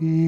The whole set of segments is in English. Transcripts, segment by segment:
E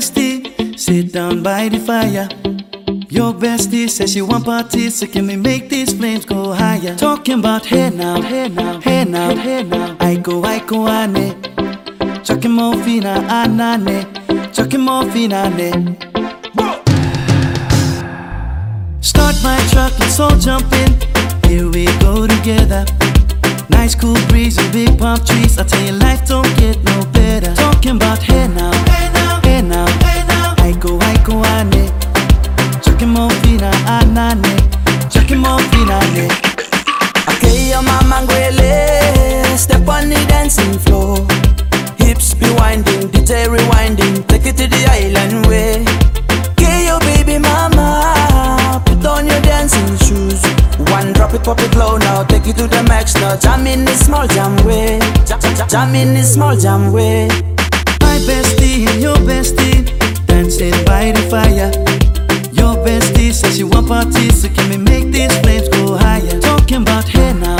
bestie, sit down by the fire. Your bestie says she want parties, so can we make these flames go higher? Talking about hey now, hey now, hey now, hey now. Aiko, aiko, ane. Chucking more fina, ah, anane. Ah, Chucking more fina, ne. Start my truck, let's all jump in. Here we go together. Nice cool breeze and big palm trees. I tell you, life don't get no better. Talking about hey now, hey now tena haiko haiko ane chakimofina anane chakimofinane okay your mama ngwele step on the dancing floor hips be winding detail rewinding take it to the island way okay your baby mama put on your dancing shoes one drop it, pop it low now. Take it to the max now. Jam in this small jam way. Jam, jam, jam in this small jam way bestie and your bestie dancing by the fire. Your bestie says she want parties, so can we make these flames go higher? Talking about hey now.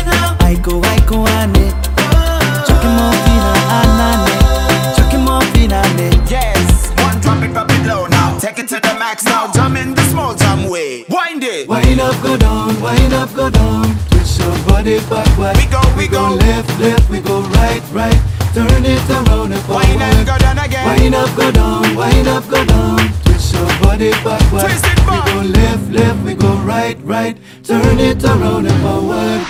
aiko aiko ane Chucky Mofina anane Chucky Mofina ne Yes, one drop it, drop it low now Take it to the max now, jump in the small jam way Wind it Wind up, go down, wind up, go down Twist your body backward We go, we, we go. go left, left, we go right, right Turn it around and forward Wind up, go down again Wind up, go down, wind up, go down Twist your body backward Twist it back. We go left, left, we go right, right Turn it around and forward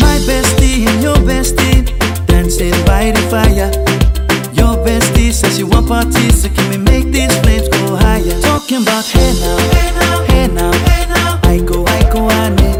my bestie and your bestie dancing by the fire. Your bestie says she want parties, so can we make these flames go higher? Talking about hey now, hey now, hey now, I go, I go, I need.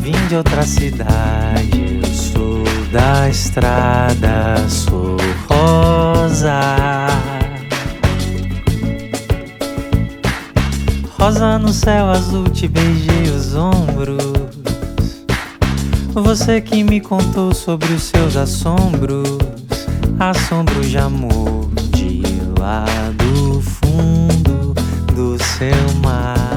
vim de outra cidade. Eu sou da estrada, sou rosa. Rosa no céu azul, te beijei os ombros. Você que me contou sobre os seus assombros, assombros de amor de lá do fundo do seu mar.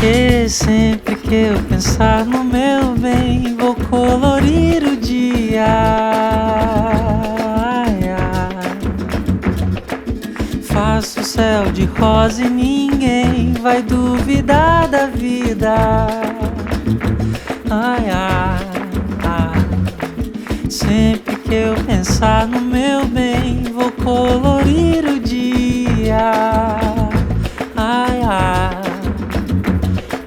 Porque sempre que eu pensar no meu bem, vou colorir o dia. Ai, ai. Faço céu de rosa e ninguém vai duvidar da vida. Ai, ai, ai. Sempre que eu pensar no meu bem, vou colorir o dia. Ai, ai.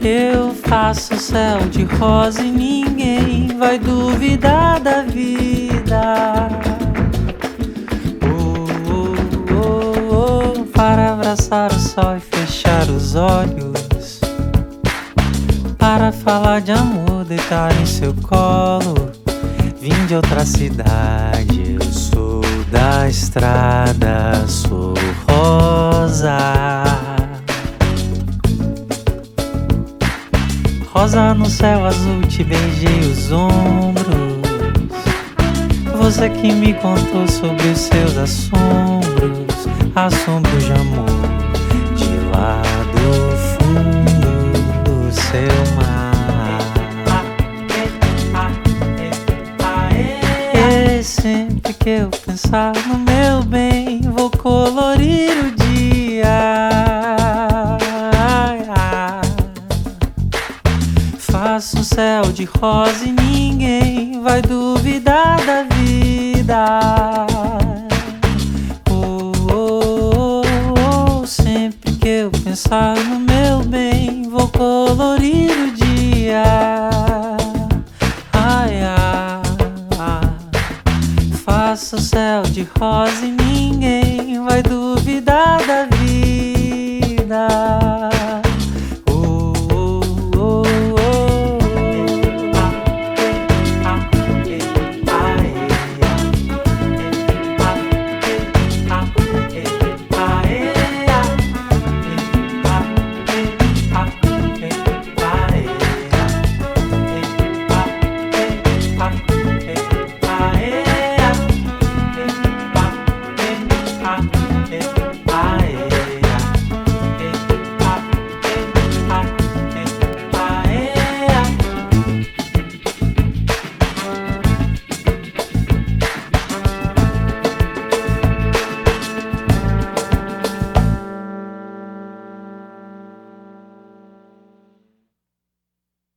Eu faço céu de rosa e ninguém vai duvidar da vida. Oh oh, oh, oh, oh, para abraçar o sol e fechar os olhos. Para falar de amor, deitar em seu colo. Vim de outra cidade, eu sou da estrada, sou rosa. Rosa no céu azul, te beijei os ombros. Você que me contou sobre os seus assombros, assombros de amor, de lá do fundo do seu mar. E sempre que eu pensar no meu bem, vou colorir o dia. de rosa e ninguém vai duvidar da vida. Oh, oh, oh, oh, sempre que eu pensar no meu bem, vou colorir o dia. Ai, ai, ai. Faça o céu de rosa e ninguém vai duvidar da vida.